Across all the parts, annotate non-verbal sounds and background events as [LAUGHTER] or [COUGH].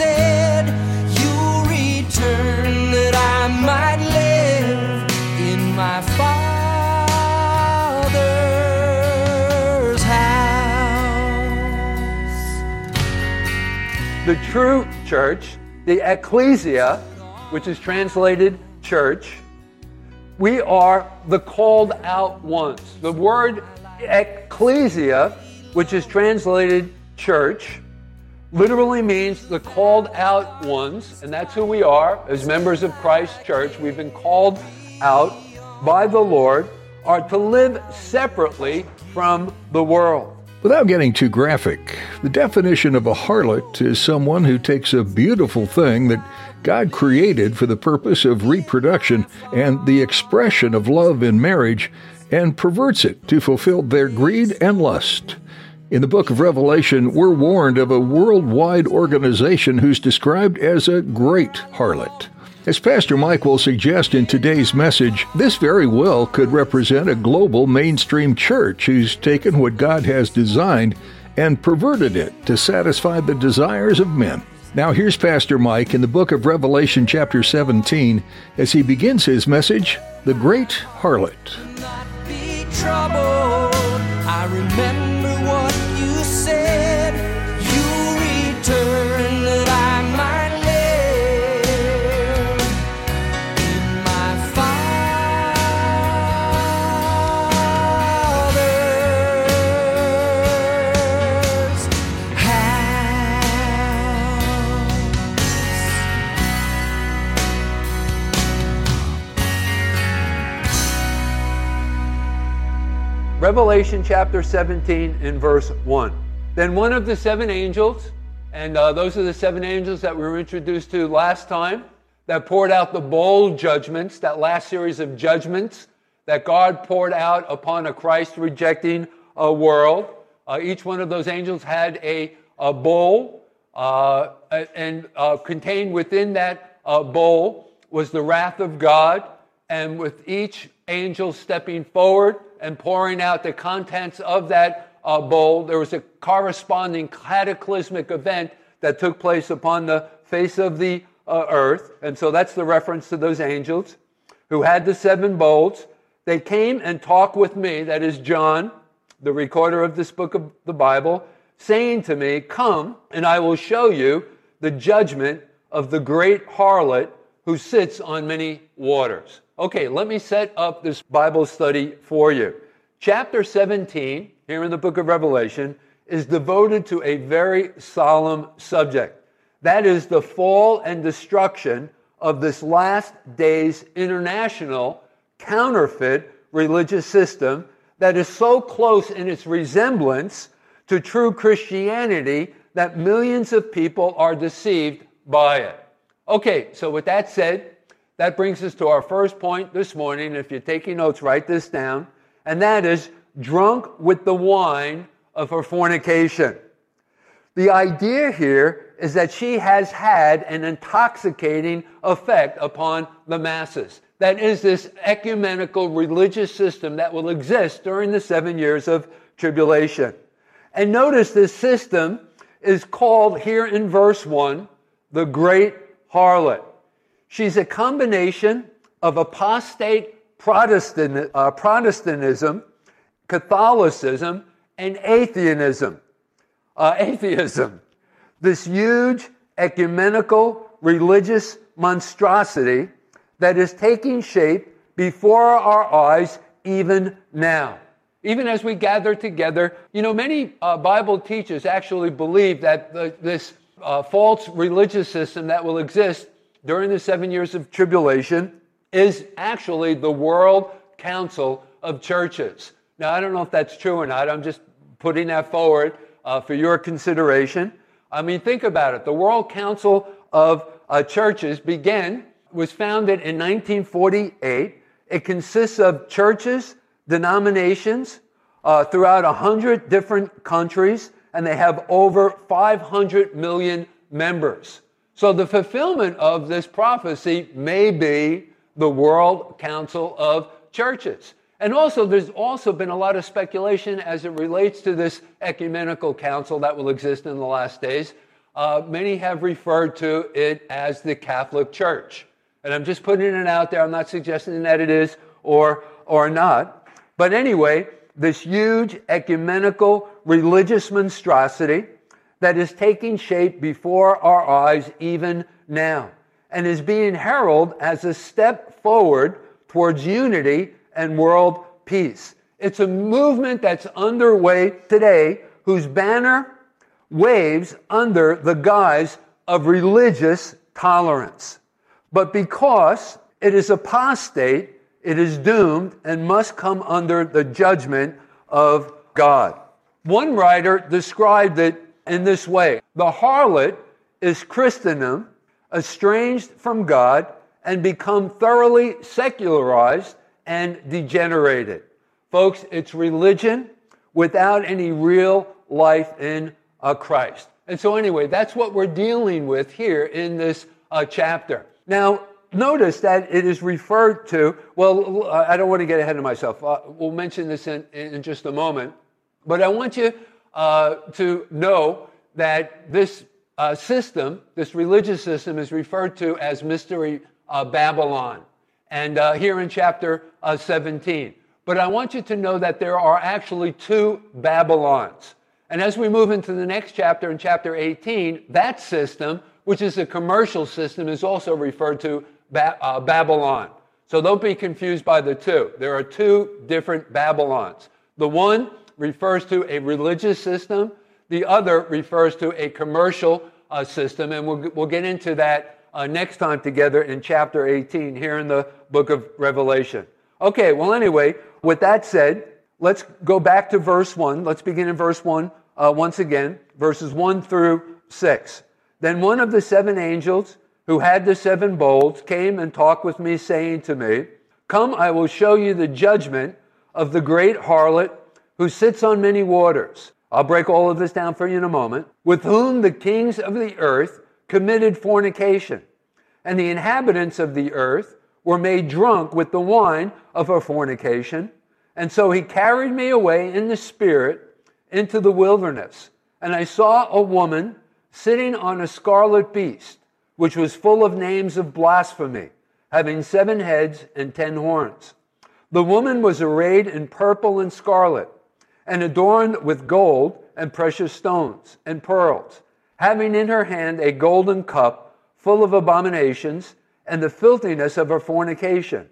said. You'll return that I might live in my Father's house. The true church, the ecclesia, which is translated church, we are the called out ones. The word ecclesia, which is translated church, literally means the called out ones, and that's who we are as members of Christ Church. We've been called out by the Lord, are to live separately from the world. Without getting too graphic, the definition of a harlot is someone who takes a beautiful thing that God created for the purpose of reproduction and the expression of love in marriage and perverts it to fulfill their greed and lust. In the book of Revelation, we're warned of a worldwide organization who's described as a great harlot. As Pastor Mike will suggest in today's message, this very well could represent a global mainstream church who's taken what God has designed and perverted it to satisfy the desires of men. Now, here's Pastor Mike in the book of Revelation, chapter 17, as he begins his message The Great Harlot. Revelation chapter 17 and verse 1. Then one of the seven angels, and uh, those are the seven angels that we were introduced to last time, that poured out the bowl judgments, that last series of judgments that God poured out upon a Christ rejecting a world. Uh, each one of those angels had a, a bowl, uh, and uh, contained within that uh, bowl was the wrath of God. And with each angel stepping forward and pouring out the contents of that uh, bowl, there was a corresponding cataclysmic event that took place upon the face of the uh, earth. And so that's the reference to those angels who had the seven bowls. They came and talked with me, that is John, the recorder of this book of the Bible, saying to me, Come, and I will show you the judgment of the great harlot who sits on many waters. Okay, let me set up this Bible study for you. Chapter 17, here in the book of Revelation, is devoted to a very solemn subject. That is the fall and destruction of this last days international counterfeit religious system that is so close in its resemblance to true Christianity that millions of people are deceived by it. Okay, so with that said, that brings us to our first point this morning. If you're taking notes, write this down. And that is drunk with the wine of her fornication. The idea here is that she has had an intoxicating effect upon the masses. That is this ecumenical religious system that will exist during the seven years of tribulation. And notice this system is called here in verse 1 the great harlot. She's a combination of apostate Protestant, uh, Protestantism, Catholicism, and atheism. Uh, [LAUGHS] atheism. This huge ecumenical religious monstrosity that is taking shape before our eyes even now. Even as we gather together, you know, many uh, Bible teachers actually believe that the, this uh, false religious system that will exist during the seven years of tribulation is actually the World Council of Churches. Now, I don't know if that's true or not. I'm just putting that forward. uh, for your consideration. I mean, think about it. The World Council of uh, Churches began, was founded in 1948. It consists of churches, denominations uh, throughout 100 different countries, and they have over 500 million members. So the fulfillment of this prophecy may be the World Council of Churches. And also, there's also been a lot of speculation as it relates to this ecumenical council that will exist in the last days. Uh, many have referred to it as the Catholic Church. And I'm just putting it out there. I'm not suggesting that it is or, or not. But anyway, this huge ecumenical religious monstrosity that is taking shape before our eyes even now and is being heralded as a step forward towards unity and world peace. It's a movement that's underway today whose banner waves under the guise of religious tolerance. But because it is apostate, it is doomed and must come under the judgment of God. One writer described it in this way The harlot is Christendom, estranged from God, and become thoroughly secularized and degenerated. Folks, it's religion without any real life in uh, Christ. And so, anyway, that's what we're dealing with here in this uh, chapter. Now, notice that it is referred to, well, I don't want to get ahead of myself. Uh, we'll mention this in, in just a moment. But I want you uh, to know that this uh, system, this religious system, is referred to as Mystery uh, Babylon. And uh, here in chapter uh, 17. But I want you to know that there are actually two Babylons. And as we move into the next chapter, in chapter 18, that system, which is a commercial system, is also referred to ba- Babylon. So don't be confused by the two. There are two different Babylons. The one refers to a religious system, the other refers to a commercial uh, system, and we'll, we'll get into that uh, next time together in chapter 18 here in the book of Revelation. Okay, well, anyway, with that said, let's go back to verse 1. Let's begin in verse 1 uh, once again, verses 1 through 6. Then one of the seven angels who had the seven bowls came and talked with me, saying to me, Come, I will show you the judgment of the great harlot who sits on many waters. I'll break all of this down for you in a moment. With whom the kings of the earth committed fornication, and the inhabitants of the earth were made drunk with the wine of her fornication. And so he carried me away in the spirit into the wilderness, and I saw a woman sitting on a scarlet beast, which was full of names of blasphemy, having seven heads and ten horns. The woman was arrayed in purple and scarlet, and adorned with gold and precious stones and pearls, having in her hand a golden cup full of abominations and the filthiness of her fornication.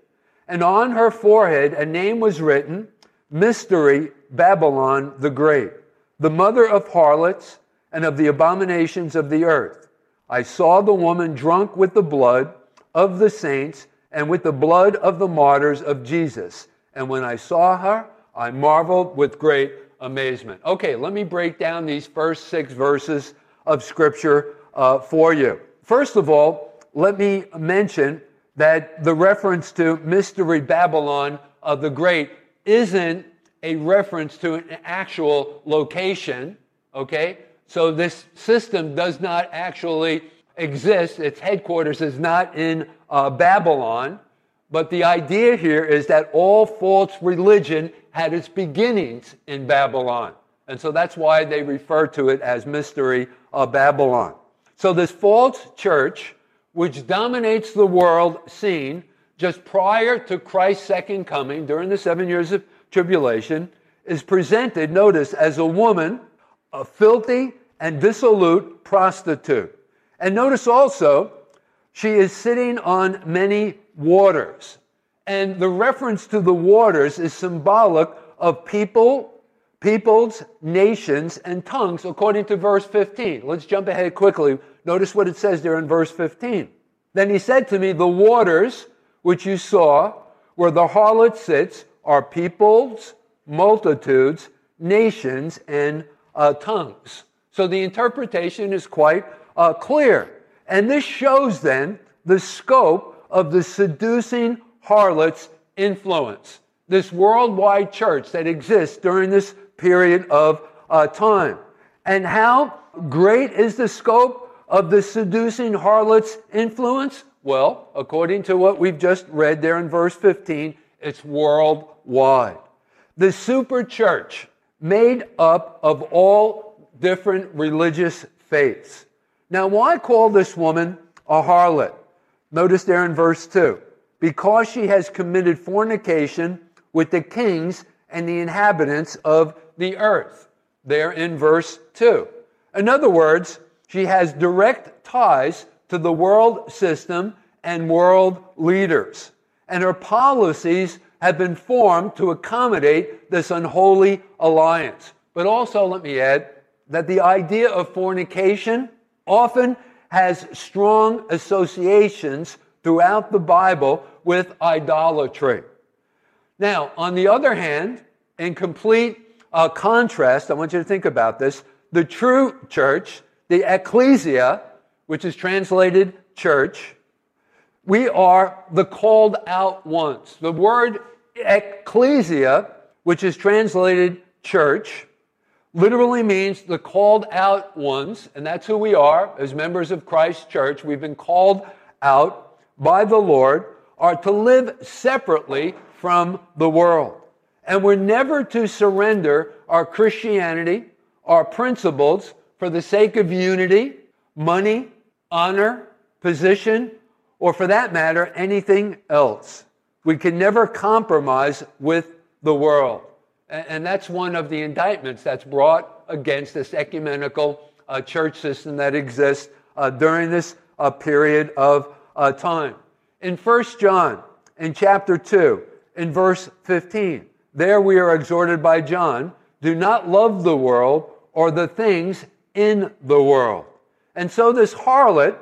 And on her forehead a name was written Mystery Babylon the Great, the mother of harlots and of the abominations of the earth. I saw the woman drunk with the blood of the saints and with the blood of the martyrs of Jesus. And when I saw her, I marveled with great amazement. Okay, let me break down these first six verses of Scripture uh, for you. First of all, let me mention that the reference to Mystery Babylon of the Great isn't a reference to an actual location, okay? So this system does not actually exist. Its headquarters is not in uh, Babylon. But the idea here is that all false religion had its beginnings in Babylon. And so that's why they refer to it as Mystery of Babylon. So this false church, which dominates the world scene just prior to Christ's second coming during the seven years of tribulation, is presented, notice, as a woman, a filthy and dissolute prostitute. And notice also, she is sitting on many waters. And the reference to the waters is symbolic of people, peoples, nations, and tongues, according to verse 15. Let's jump ahead quickly. Notice what it says there in verse 15. Then he said to me, The waters which you saw, where the harlot sits, are peoples, multitudes, nations, and uh, tongues. So the interpretation is quite uh, clear. And this shows then the scope of the seducing harlot's influence, this worldwide church that exists during this period of uh, time. And how great is the scope of the seducing harlot's influence? Well, according to what we've just read there in verse 15, it's worldwide. The super church made up of all different religious faiths. Now, why call this woman a harlot? Notice there in verse 2 because she has committed fornication with the kings and the inhabitants of the earth. There in verse 2. In other words, she has direct ties to the world system and world leaders. And her policies have been formed to accommodate this unholy alliance. But also, let me add that the idea of fornication often has strong associations throughout the Bible with idolatry. Now, on the other hand, in complete uh, contrast, I want you to think about this. The true church, the ecclesia, which is translated church, we are the called out ones. The word ecclesia, which is translated church, literally means the called out ones, and that's who we are as members of Christ's church. We've been called out by the Lord, are to live separately from the world. And we're never to surrender our Christianity, our principles, for the sake of unity, money, honor, position, or for that matter, anything else. We can never compromise with the world. And that's one of the indictments that's brought against this ecumenical uh, church system that exists uh, during this uh, period of uh, time. In 1 John, in chapter 2, in verse 15, there we are exhorted by John do not love the world or the things in the world. And so this harlot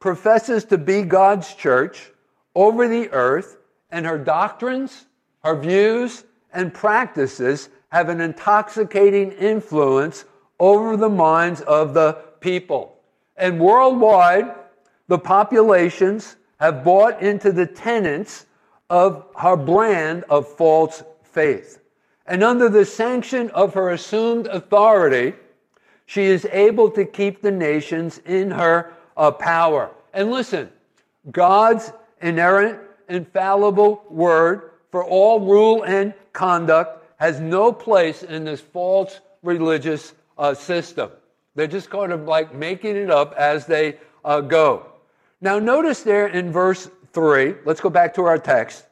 professes to be God's church over the earth, and her doctrines, her views, and practices have an intoxicating influence over the minds of the people. And worldwide, the populations have bought into the tenets of her brand of false faith. And under the sanction of her assumed authority, she is able to keep the nations in her uh, power. And listen, God's inerrant, infallible word for all rule and conduct has no place in this false religious uh, system. They're just kind of like making it up as they uh, go. Now, notice there in verse 3, let's go back to our text.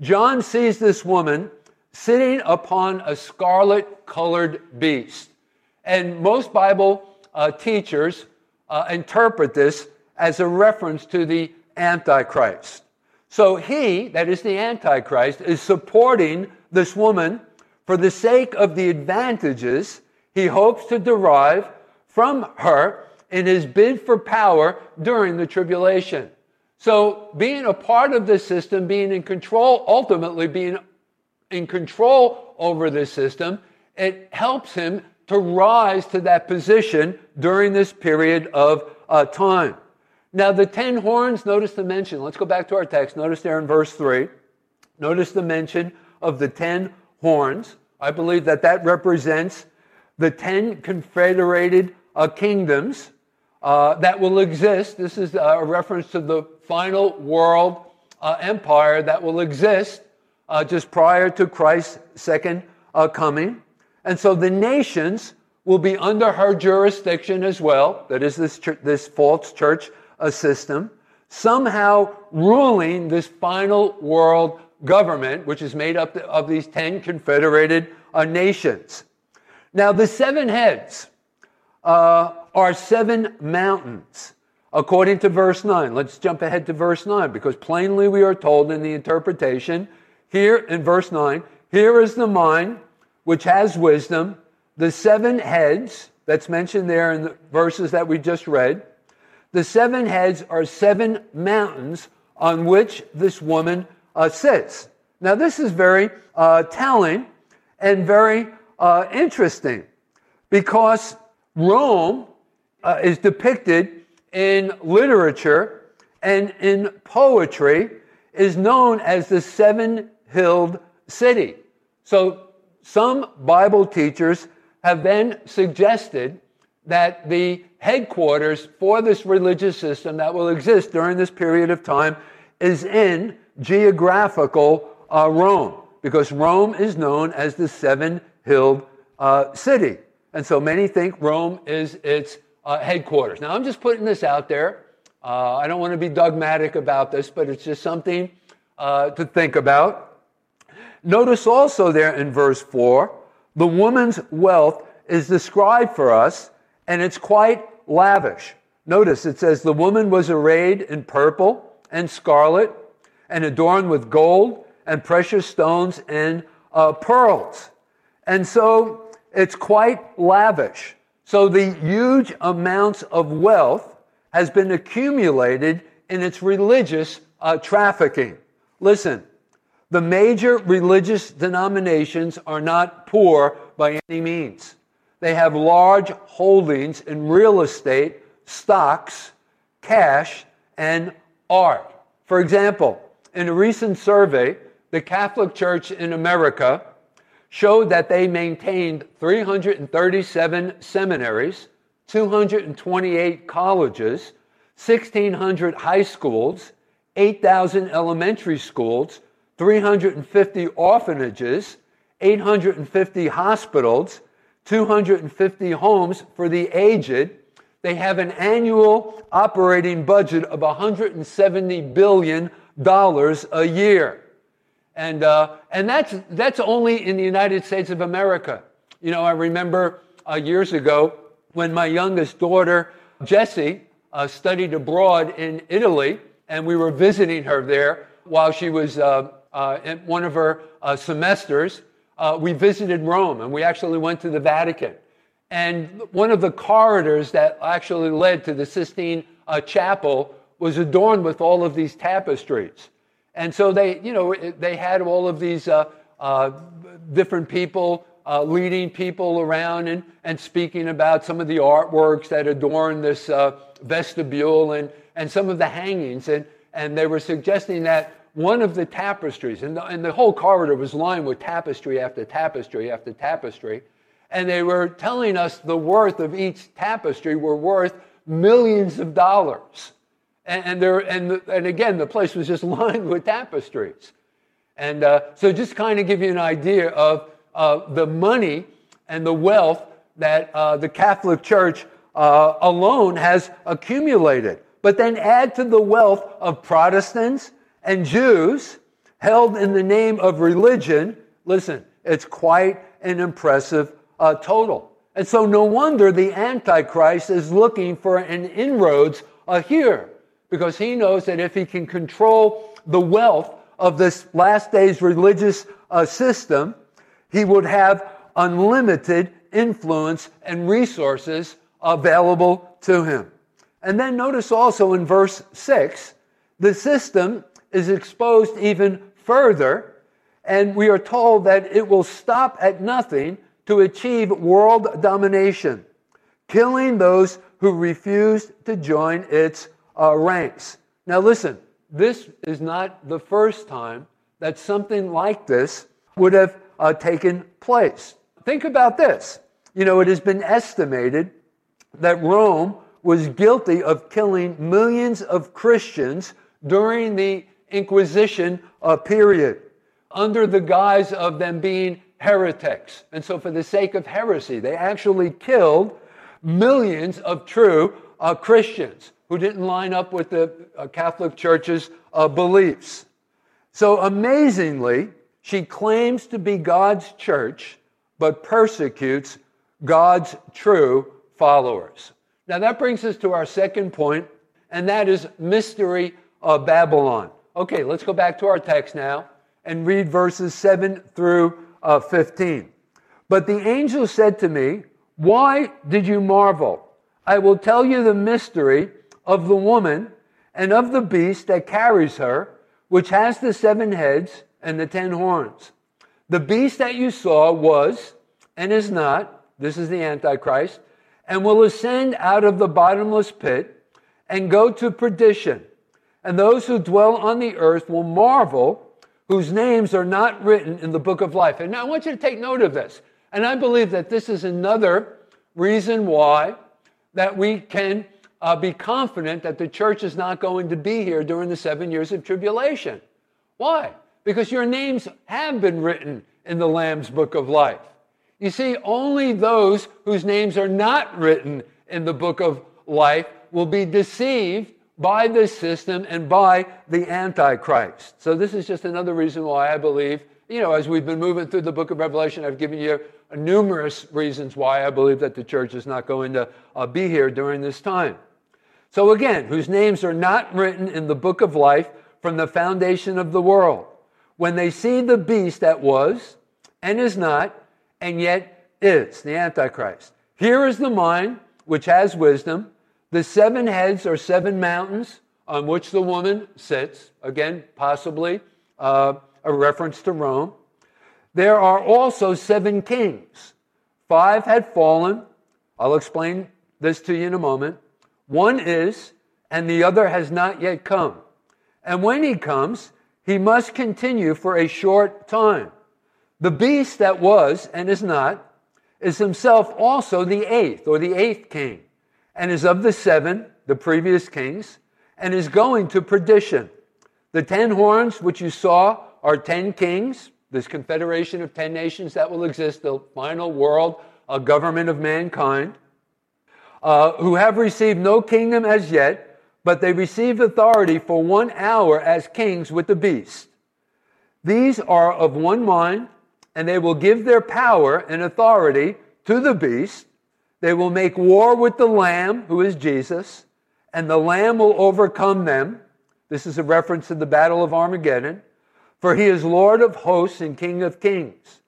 John sees this woman sitting upon a scarlet colored beast. And most Bible uh, teachers uh, interpret this as a reference to the Antichrist. So he, that is the Antichrist, is supporting this woman for the sake of the advantages he hopes to derive from her in his bid for power during the tribulation. So being a part of this system, being in control, ultimately being in control over this system, it helps him to rise to that position during this period of uh, time. Now, the ten horns, notice the mention. Let's go back to our text. Notice there in verse 3. Notice the mention of the ten horns. I believe that that represents the ten confederated uh, kingdoms uh, that will exist. This is a reference to the final world uh, empire that will exist uh, just prior to Christ's second uh, coming. And so the nations will be under her jurisdiction as well. That is this, ch- this false church uh, system, somehow ruling this final world government, which is made up of these 10 confederated uh, nations. Now, the seven heads uh, are seven mountains, according to verse 9. Let's jump ahead to verse 9, because plainly we are told in the interpretation here in verse 9 here is the mind which has wisdom, the seven heads that's mentioned there in the verses that we just read. The seven heads are seven mountains on which this woman uh, sits. Now, this is very uh, telling and very uh, interesting because Rome uh, is depicted in literature and in poetry is known as the seven-hilled city. So some Bible teachers have then suggested that the headquarters for this religious system that will exist during this period of time is in geographical uh, Rome, because Rome is known as the seven hilled uh, city. And so many think Rome is its uh, headquarters. Now, I'm just putting this out there. Uh, I don't want to be dogmatic about this, but it's just something uh, to think about. Notice also there in verse 4 the woman's wealth is described for us, and it's quite lavish. Notice it says the woman was arrayed in purple and scarlet and adorned with gold and precious stones and uh, pearls. And so it's quite lavish. So the huge amounts of wealth has been accumulated in its religious uh, trafficking. Listen, the major religious denominations are not poor by any means. They have large holdings in real estate, stocks, cash, and art. For example, in a recent survey, the Catholic Church in America showed that they maintained 337 seminaries, 228 colleges, 1,600 high schools, 8,000 elementary schools, 350 orphanages, 850 hospitals, 250 homes for the aged. They have an annual operating budget of 170 billion dollars a year. And, uh, and that's, that's only in the United States of America. You know, I remember uh, years ago when my youngest daughter, Jessie, uh, studied abroad in Italy, and we were visiting her there while she was uh, uh, in one of her uh, semesters. we visited Rome, and we actually went to the Vatican. And one of the corridors that actually led to the Sistine Chapel was adorned with all of these tapestries. And so they, you know, they had all of these uh, uh, different people uh, leading people around and, and speaking about some of the artworks that adorn this uh, vestibule and, and some of the hangings. And, and they were suggesting that one of the tapestries, and the, and the whole corridor was lined with tapestry after tapestry after tapestry, and they were telling us the worth of each tapestry were worth millions of dollars. And, and, there, and, and again, the place was just [LAUGHS] lined with tapestries. And uh, so just kind of give you an idea of uh, the money and the wealth that uh, the Catholic Church uh, alone has accumulated. But then add to the wealth of Protestants and Jews held in the name of religion. Listen, it's quite an impressive uh, total. And so no wonder the Antichrist is looking for an inroads uh, here because he knows that if he can control the wealth of this last days religious uh, system, he would have unlimited influence and resources available to him. And then notice also in verse 6, the system is exposed even further, and we are told that it will stop at nothing to achieve world domination, killing those who refuse to join its uh, ranks. Now, listen, this is not the first time that something like this would have uh, taken place. Think about this. You know, it has been estimated that Rome was guilty of killing millions of Christians during the Inquisition uh, period under the guise of them being heretics. And so, for the sake of heresy, they actually killed millions of true uh, Christians who didn't line up with the uh, Catholic Church's uh, beliefs. So amazingly, she claims to be God's church, but persecutes God's true followers. Now that brings us to our second point, and that is mystery of Babylon. Okay, let's go back to our text now and read verses 7 through uh, 15. But the angel said to me, Why did you marvel? I will tell you the mystery of the woman and of the beast that carries her, which has the seven heads and the ten horns. The beast that you saw was and is not, this is the Antichrist, and will ascend out of the bottomless pit and go to perdition. And those who dwell on the earth will marvel, whose names are not written in the book of life. And I want you to take note of this. And I believe that this is another reason why that we can uh, be confident that the church is not going to be here during the seven years of tribulation. Why? Because your names have been written in the Lamb's book of life. You see, only those whose names are not written in the book of life will be deceived by this system and by the Antichrist. So, this is just another reason why I believe, you know, as we've been moving through the book of Revelation, I've given you numerous reasons why I believe that the church is not going to uh, be here during this time. So, again, whose names are not written in the book of life from the foundation of the world. When they see the beast that was and is not and yet is, the Antichrist. Here is the mind which has wisdom. The seven heads are seven mountains on which the woman sits. Again, possibly uh, a reference to Rome. There are also seven kings. Five had fallen. I'll explain this to you in a moment. One is, and the other has not yet come. And when he comes, he must continue for a short time. The beast that was and is not is himself also the eighth or the eighth king, and is of the seven, the previous kings, and is going to perdition. The ten horns which you saw are ten kings, this confederation of ten nations that will exist, the final world, a government of mankind, uh, who have received no kingdom as yet, but they received authority for one hour as kings with the beast. These are of one mind, and they will give their power and authority to the beast. They will make war with the Lamb, who is Jesus, and the Lamb will overcome them. This is a reference to the Battle of Armageddon. For he is Lord of hosts and King of kings.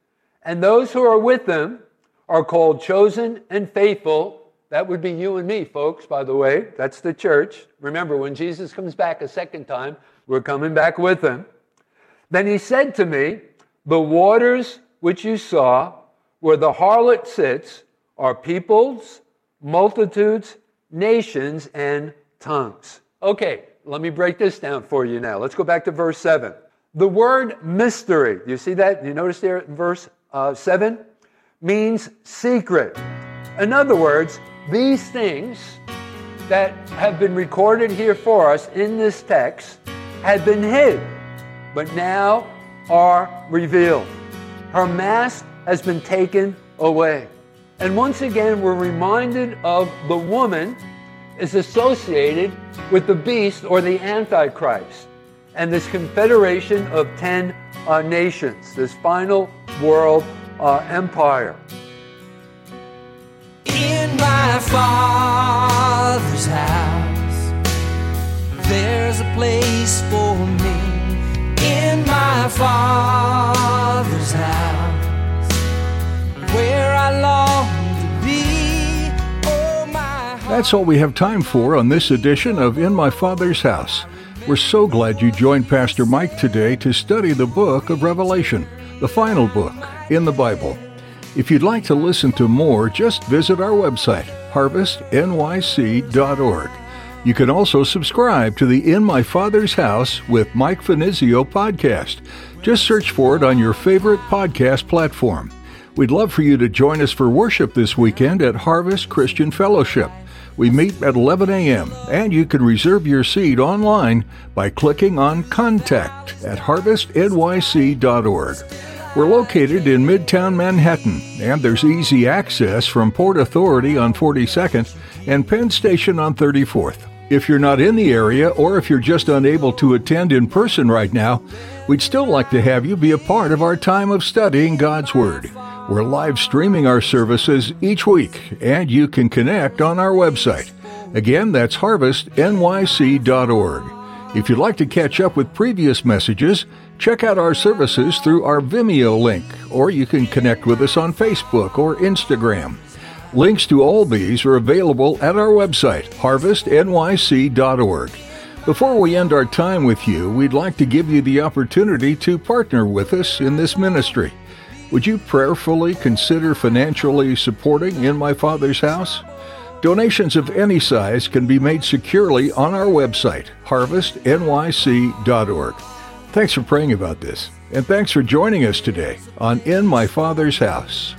And those who are with him are called chosen and faithful. That would be you and me, folks, by the way. That's the church. Remember, when Jesus comes back a second time, we're coming back with him. Then he said to me, The waters which you saw, where the harlot sits, are peoples, multitudes, nations, and tongues. Okay, let me break this down for you now. Let's go back to verse 7. The word mystery, you see that? You notice there in verse uh, 7? Means secret. In other words, these things that have been recorded here for us in this text had been hid, but now are revealed. Her mask has been taken away. And once again, we're reminded of the woman is associated with the beast or the Antichrist and this confederation of 10 uh, nations, this final world uh, empire. In my father's house, there's a place for me. In my father's house, where I long to be. Oh. That's all we have time for on this edition of In My Father's House. We're so glad you joined Pastor Mike today to study the book of Revelation, the final book in the Bible. If you'd like to listen to more, just visit our website, harvestnyc.org. You can also subscribe to the In My Father's House with Mike Finizio podcast. Just search for it on your favorite podcast platform. We'd love for you to join us for worship this weekend at Harvest Christian Fellowship. We meet at 11 a.m., and you can reserve your seat online by clicking on Contact at harvestnyc.org. We're located in Midtown Manhattan, and there's easy access from Port Authority on 42nd and Penn Station on 34th. If you're not in the area, or if you're just unable to attend in person right now, we'd still like to have you be a part of our time of studying God's Word. We're live streaming our services each week, and you can connect on our website. Again, that's harvestnyc.org. If you'd like to catch up with previous messages, check out our services through our Vimeo link, or you can connect with us on Facebook or Instagram. Links to all these are available at our website, harvestnyc.org. Before we end our time with you, we'd like to give you the opportunity to partner with us in this ministry. Would you prayerfully consider financially supporting In My Father's House? Donations of any size can be made securely on our website, harvestnyc.org. Thanks for praying about this, and thanks for joining us today on In My Father's House.